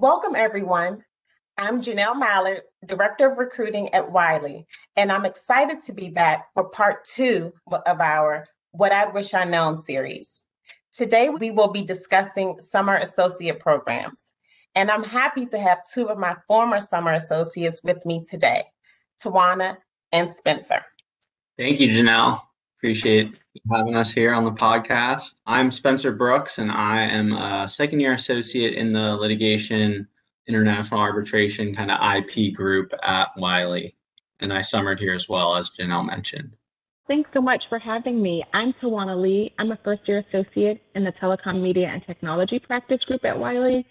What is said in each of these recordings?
Welcome, everyone. I'm Janelle Mallard, Director of Recruiting at Wiley, and I'm excited to be back for part two of our What I Wish I Known series. Today, we will be discussing summer associate programs, and I'm happy to have two of my former summer associates with me today, Tawana and Spencer. Thank you, Janelle. Appreciate having us here on the podcast. I'm Spencer Brooks, and I am a second year associate in the litigation international arbitration kind of IP group at Wiley. And I summered here as well, as Janelle mentioned. Thanks so much for having me. I'm Tawana Lee. I'm a first year associate in the telecom media and technology practice group at Wiley.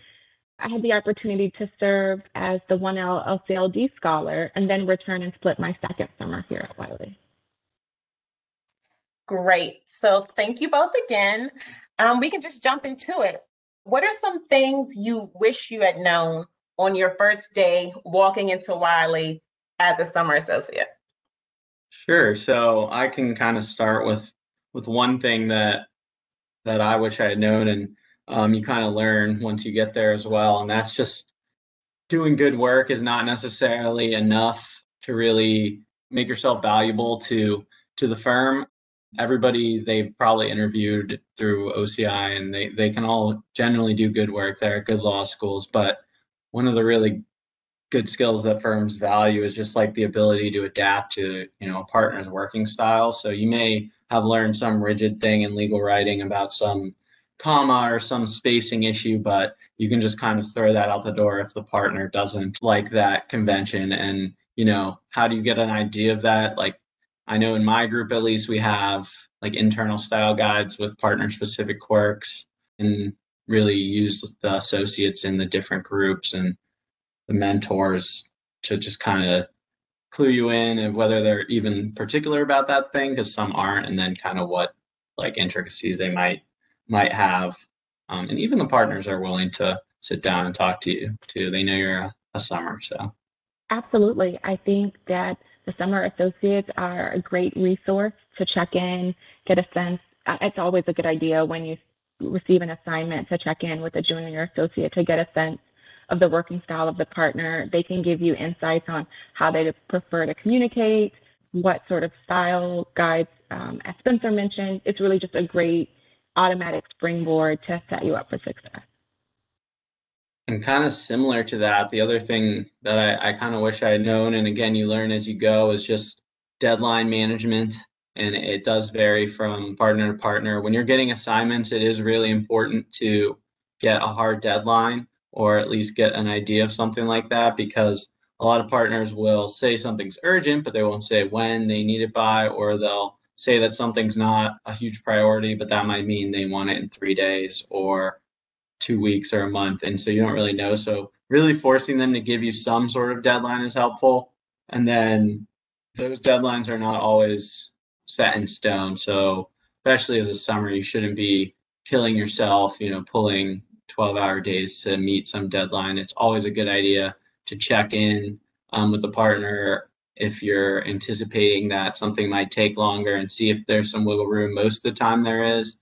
I had the opportunity to serve as the 1L LCLD scholar and then return and split my second summer here at Wiley. Great. So thank you both again. Um, we can just jump into it. What are some things you wish you had known on your first day walking into Wiley as a summer associate? Sure. So I can kind of start with with one thing that that I wish I had known, and um, you kind of learn once you get there as well, and that's just doing good work is not necessarily enough to really make yourself valuable to to the firm everybody they've probably interviewed through OCI and they, they can all generally do good work there at good law schools. But one of the really good skills that firms value is just like the ability to adapt to, you know, a partner's working style. So you may have learned some rigid thing in legal writing about some comma or some spacing issue, but you can just kind of throw that out the door if the partner doesn't like that convention. And, you know, how do you get an idea of that? Like I know in my group at least we have like internal style guides with partner specific quirks and really use the associates in the different groups and the mentors to just kind of clue you in of whether they're even particular about that thing because some aren't and then kind of what like intricacies they might might have um, and even the partners are willing to sit down and talk to you too. They know you're a, a summer so. Absolutely. I think that the summer associates are a great resource to check in, get a sense. Uh, it's always a good idea when you receive an assignment to check in with a junior associate to get a sense of the working style of the partner. They can give you insights on how they prefer to communicate, what sort of style guides, um, as Spencer mentioned. It's really just a great automatic springboard to set you up for success. And kind of similar to that, the other thing that I, I kind of wish I had known, and again, you learn as you go, is just deadline management. And it does vary from partner to partner. When you're getting assignments, it is really important to get a hard deadline or at least get an idea of something like that because a lot of partners will say something's urgent, but they won't say when they need it by, or they'll say that something's not a huge priority, but that might mean they want it in three days or two weeks or a month. And so you don't really know. So really forcing them to give you some sort of deadline is helpful. And then those deadlines are not always set in stone. So especially as a summer, you shouldn't be killing yourself, you know, pulling 12 hour days to meet some deadline. It's always a good idea to check in um, with the partner if you're anticipating that something might take longer and see if there's some wiggle room. Most of the time there is.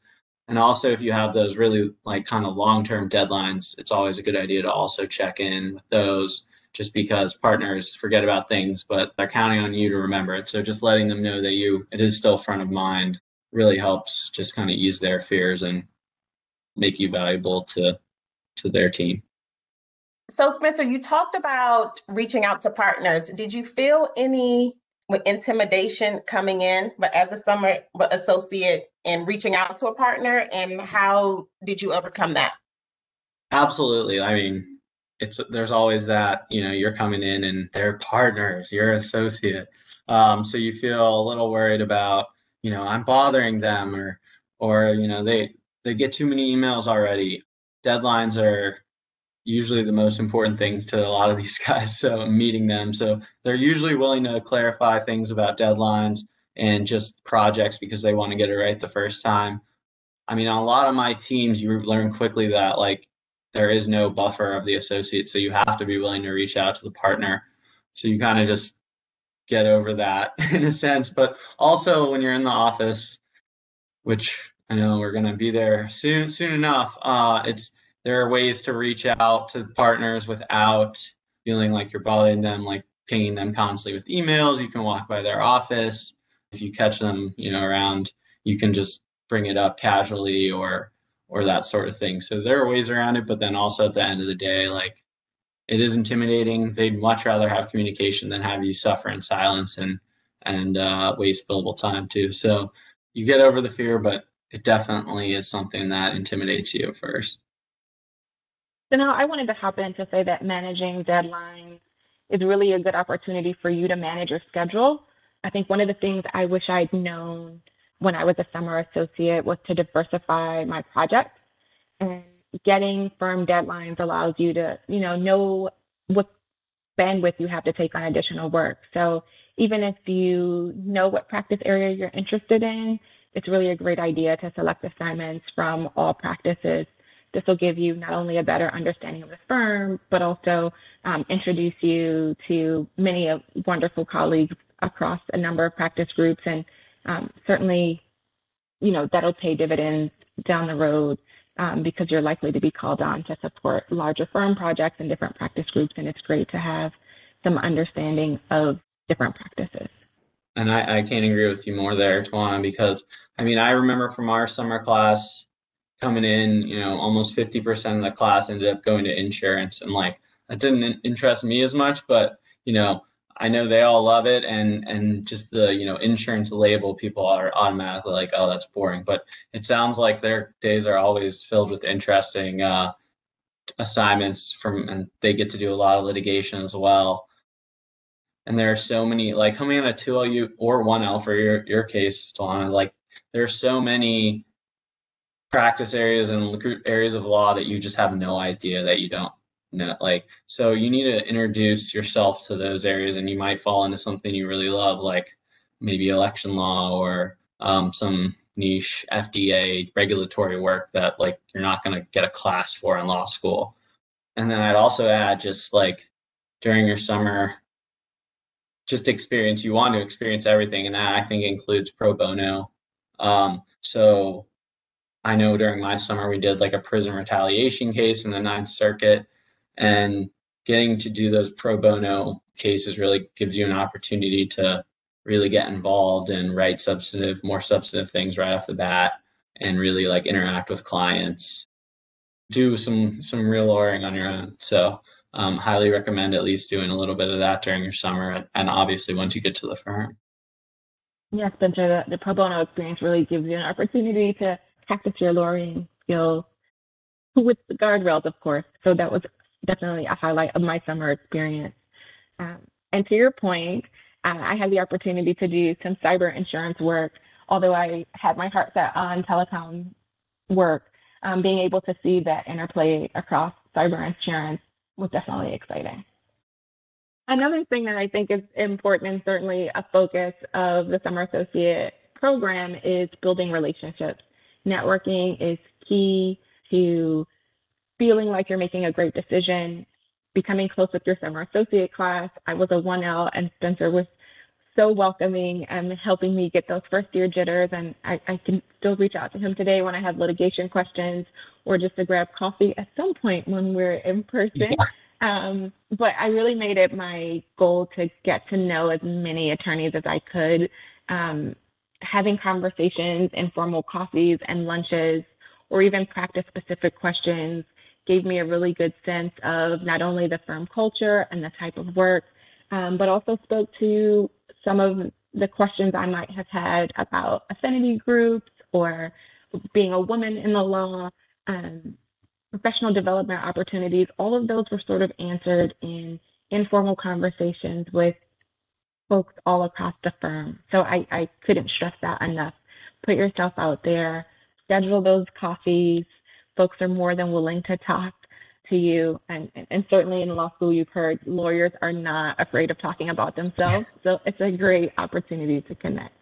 And also, if you have those really like kind of long term deadlines, it's always a good idea to also check in with those just because partners forget about things, but they're counting on you to remember it. So just letting them know that you, it is still front of mind really helps just kind of ease their fears and make you valuable to to their team. So Spencer, you talked about reaching out to partners. Did you feel any intimidation coming in, but as a summer associate and reaching out to a partner and how did you overcome that? Absolutely. I mean it's there's always that you know you're coming in and they're partners you're associate. Um, so you feel a little worried about you know i'm bothering them or or you know they they get too many emails already. Deadlines are usually the most important things to a lot of these guys so meeting them so they're usually willing to clarify things about deadlines and just projects because they want to get it right the first time. I mean, on a lot of my teams, you learn quickly that like there is no buffer of the associate, so you have to be willing to reach out to the partner. So you kind of just get over that in a sense. But also when you're in the office, which I know we're gonna be there soon soon enough, uh, it's there are ways to reach out to partners without feeling like you're bothering them, like pinging them constantly with emails. You can walk by their office. If you catch them, you know, around, you can just bring it up casually or or that sort of thing. So there are ways around it, but then also at the end of the day, like it is intimidating. They'd much rather have communication than have you suffer in silence and and uh, waste billable time too. So you get over the fear, but it definitely is something that intimidates you at first. So now I wanted to hop in to say that managing deadlines is really a good opportunity for you to manage your schedule. I think one of the things I wish I'd known when I was a summer associate was to diversify my projects. And getting firm deadlines allows you to, you know, know what bandwidth you have to take on additional work. So even if you know what practice area you're interested in, it's really a great idea to select assignments from all practices. This will give you not only a better understanding of the firm, but also um, introduce you to many of wonderful colleagues across a number of practice groups and um, certainly, you know, that'll pay dividends down the road um, because you're likely to be called on to support larger firm projects and different practice groups. And it's great to have some understanding of different practices. And I, I can't agree with you more there, Tawana, because I mean, I remember from our summer class coming in, you know, almost 50% of the class ended up going to insurance. And like, that didn't interest me as much, but, you know, I know they all love it, and and just the you know insurance label, people are automatically like, oh, that's boring. But it sounds like their days are always filled with interesting uh, assignments from, and they get to do a lot of litigation as well. And there are so many, like coming on a 2LU or 1L for your your case, Tawana, like there are so many practice areas and areas of law that you just have no idea that you don't know. like so you need to introduce yourself to those areas and you might fall into something you really love like maybe election law or um, some niche fda regulatory work that like you're not going to get a class for in law school and then i'd also add just like during your summer just experience you want to experience everything and that i think includes pro bono um, so i know during my summer we did like a prison retaliation case in the ninth circuit and getting to do those pro bono cases really gives you an opportunity to really get involved and write substantive, more substantive things right off the bat and really like interact with clients. Do some some real lawyering on your own. So um, highly recommend at least doing a little bit of that during your summer and and obviously once you get to the firm. Yeah, Spencer, the, the pro bono experience really gives you an opportunity to practice your lawyering skills with the guardrails, of course. So that was definitely a highlight of my summer experience. Um, and to your point, uh, I had the opportunity to do some cyber insurance work, although I had my heart set on telecom work. Um, being able to see that interplay across cyber insurance was definitely exciting. Another thing that I think is important and certainly a focus of the Summer Associate program is building relationships. Networking is key to feeling like you're making a great decision, becoming close with your summer associate class. I was a 1L and Spencer was so welcoming and helping me get those first year jitters. And I, I can still reach out to him today when I have litigation questions or just to grab coffee at some point when we're in person. Yeah. Um, but I really made it my goal to get to know as many attorneys as I could. Um, having conversations, informal coffees and lunches, or even practice specific questions gave me a really good sense of not only the firm culture and the type of work, um, but also spoke to some of the questions I might have had about affinity groups or being a woman in the law, um, professional development opportunities. All of those were sort of answered in informal conversations with folks all across the firm. So I, I couldn't stress that enough. Put yourself out there, schedule those coffees, folks are more than willing to talk to you. And, and certainly in law school, you've heard lawyers are not afraid of talking about themselves. So it's a great opportunity to connect.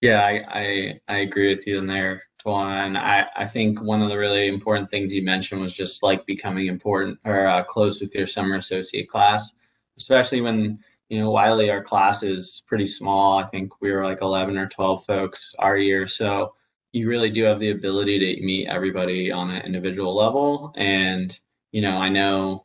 Yeah, I, I, I agree with you in there. And I, I think one of the really important things you mentioned was just like becoming important or uh, close with your summer associate class, especially when, you know, Wiley, our class is pretty small. I think we were like 11 or 12 folks our year. So you really do have the ability to meet everybody on an individual level. And, you know, I know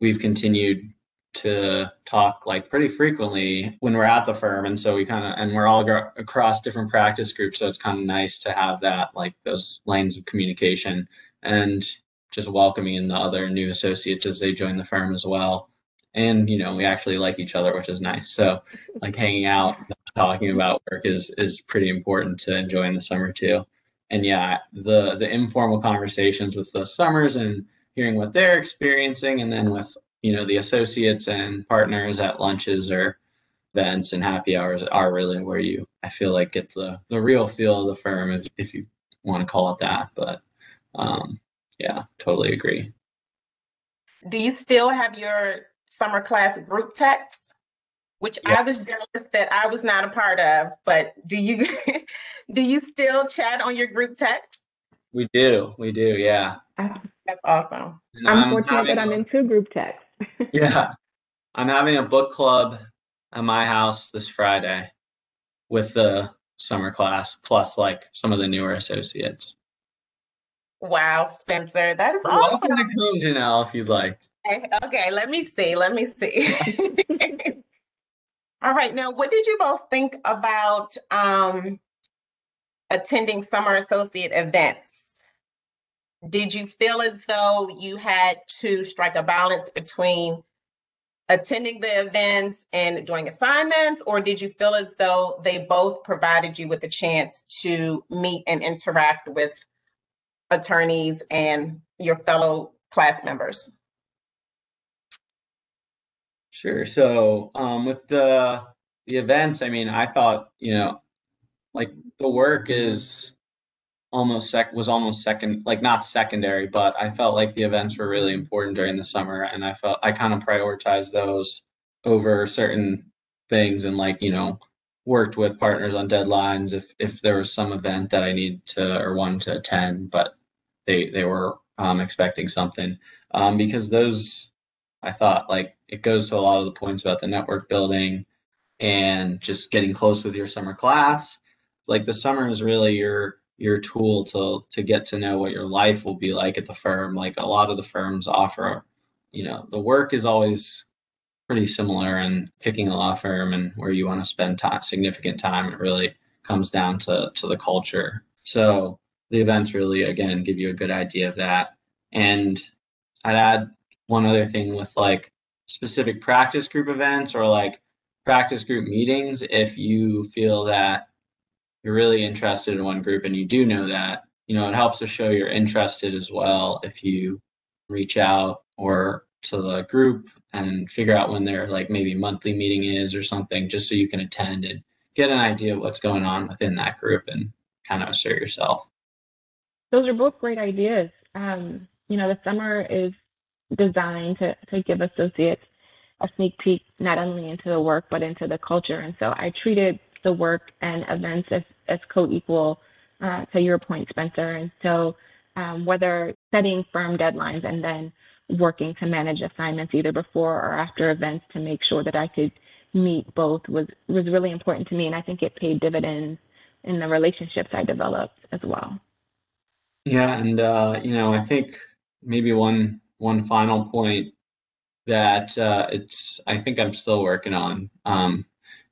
we've continued to talk like pretty frequently when we're at the firm. And so we kind of, and we're all across different practice groups. So it's kind of nice to have that, like those lanes of communication and just welcoming in the other new associates as they join the firm as well. And, you know, we actually like each other, which is nice. So like hanging out, talking about work is, is pretty important to enjoy in the summer too. And yeah, the, the informal conversations with the summers and hearing what they're experiencing and then with you know the associates and partners at lunches or events and happy hours are really where you I feel like get the the real feel of the firm if, if you want to call it that. But um, yeah, totally agree. Do you still have your summer class group text? Which yes. I was jealous that I was not a part of, but do you do you still chat on your group text? We do, we do, yeah. That's awesome. I'm, I'm fortunate that I'm in two group texts yeah. I'm having a book club at my house this Friday with the summer class plus like some of the newer associates. Wow, Spencer, that is You're awesome. Welcome to come, Janelle, if you'd like. Okay, let me see. Let me see. All right, now, what did you both think about um, attending summer associate events? did you feel as though you had to strike a balance between attending the events and doing assignments, or did you feel as though they both provided you with a chance to meet and interact with attorneys and your fellow class members? Sure. So um, with the the events, I mean, I thought you know, like the work is almost sec was almost second like not secondary but i felt like the events were really important during the summer and i felt i kind of prioritized those over certain things and like you know worked with partners on deadlines if if there was some event that i need to or wanted to attend but they they were um, expecting something um, because those i thought like it goes to a lot of the points about the network building and just getting close with your summer class. Like the summer is really your your tool to to get to know what your life will be like at the firm. Like a lot of the firms offer you know the work is always pretty similar and picking a law firm and where you want to spend time significant time. It really comes down to to the culture. So the events really again give you a good idea of that. And i'd add one other thing with like specific practice group events or like practice group meetings if you feel that you're really interested in one group and you do know that, you know, it helps to show you're interested as well if you reach out or to the group and figure out when their like maybe monthly meeting is or something just so you can attend and get an idea of what's going on within that group and kind of assert yourself. Those are both great ideas. Um, you know, the summer is designed to, to give associates a sneak peek not only into the work but into the culture. And so I treated the work and events as, as co-equal uh, to your point, Spencer. And so um, whether setting firm deadlines and then working to manage assignments either before or after events to make sure that I could meet both was, was really important to me. And I think it paid dividends in the relationships I developed as well. Yeah, and uh, you know, I think maybe one one final point that uh, it's I think I'm still working on, um,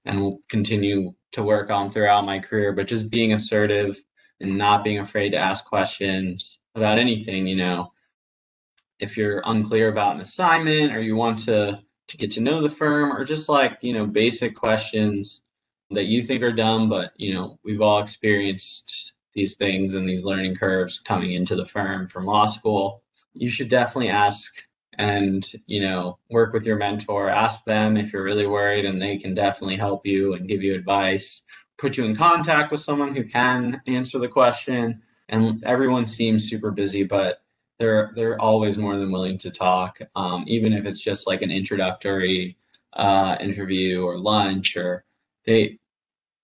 and will continue to work on throughout my career, but just being assertive and not being afraid to ask questions about anything, you know. If you're unclear about an assignment or you want to to get to know the firm or just like, you know, basic questions that you think are dumb, but you know, we've all experienced these things and these learning curves coming into the firm from law school. You should definitely ask and you know work with your mentor. Ask them if you're really worried and they can definitely help you and give you advice. Put you in contact with someone who can answer the question. And everyone seems super busy but they're they're always more than willing to talk um, even if it's just like an introductory uh, interview or lunch or they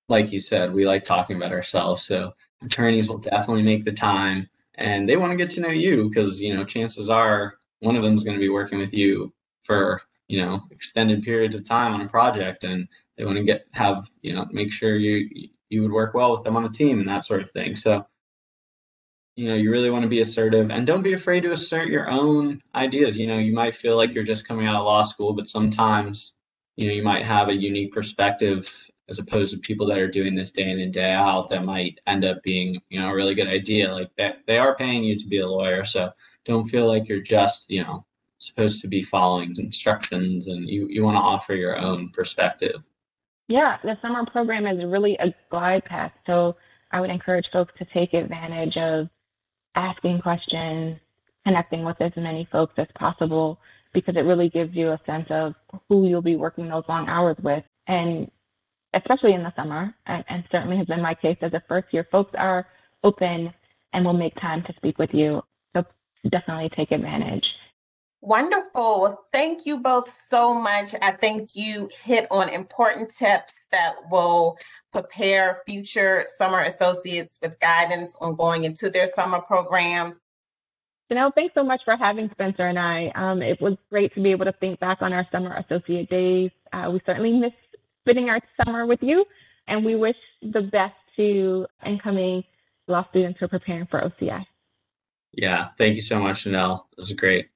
like you said we like talking about ourselves. So attorneys will definitely make the time and they want to get to know you because you know chances are one of them is going to be working with you for you know extended periods of time on a project and they want to get have you know make sure you you would work well with them on a team and that sort of thing so you know, you really want to be assertive and don't be afraid to assert your own ideas. You know, you might feel like you're just coming out of law school, but sometimes, you know, you might have a unique perspective as opposed to people that are doing this day in and day out that might end up being, you know, a really good idea. Like that they are paying you to be a lawyer. So don't feel like you're just, you know, supposed to be following instructions and you, you want to offer your own perspective. Yeah, the summer program is really a glide path. So I would encourage folks to take advantage of asking questions, connecting with as many folks as possible, because it really gives you a sense of who you'll be working those long hours with. And especially in the summer, and, and certainly has been my case as a first year, folks are open and will make time to speak with you. So definitely take advantage. Wonderful. Well, thank you both so much. I think you hit on important tips that will prepare future summer associates with guidance on going into their summer programs. Janelle, thanks so much for having Spencer and I. Um, it was great to be able to think back on our summer associate days. Uh, we certainly miss spending our summer with you, and we wish the best to incoming law students who are preparing for OCI. Yeah, thank you so much, Janelle. This is great.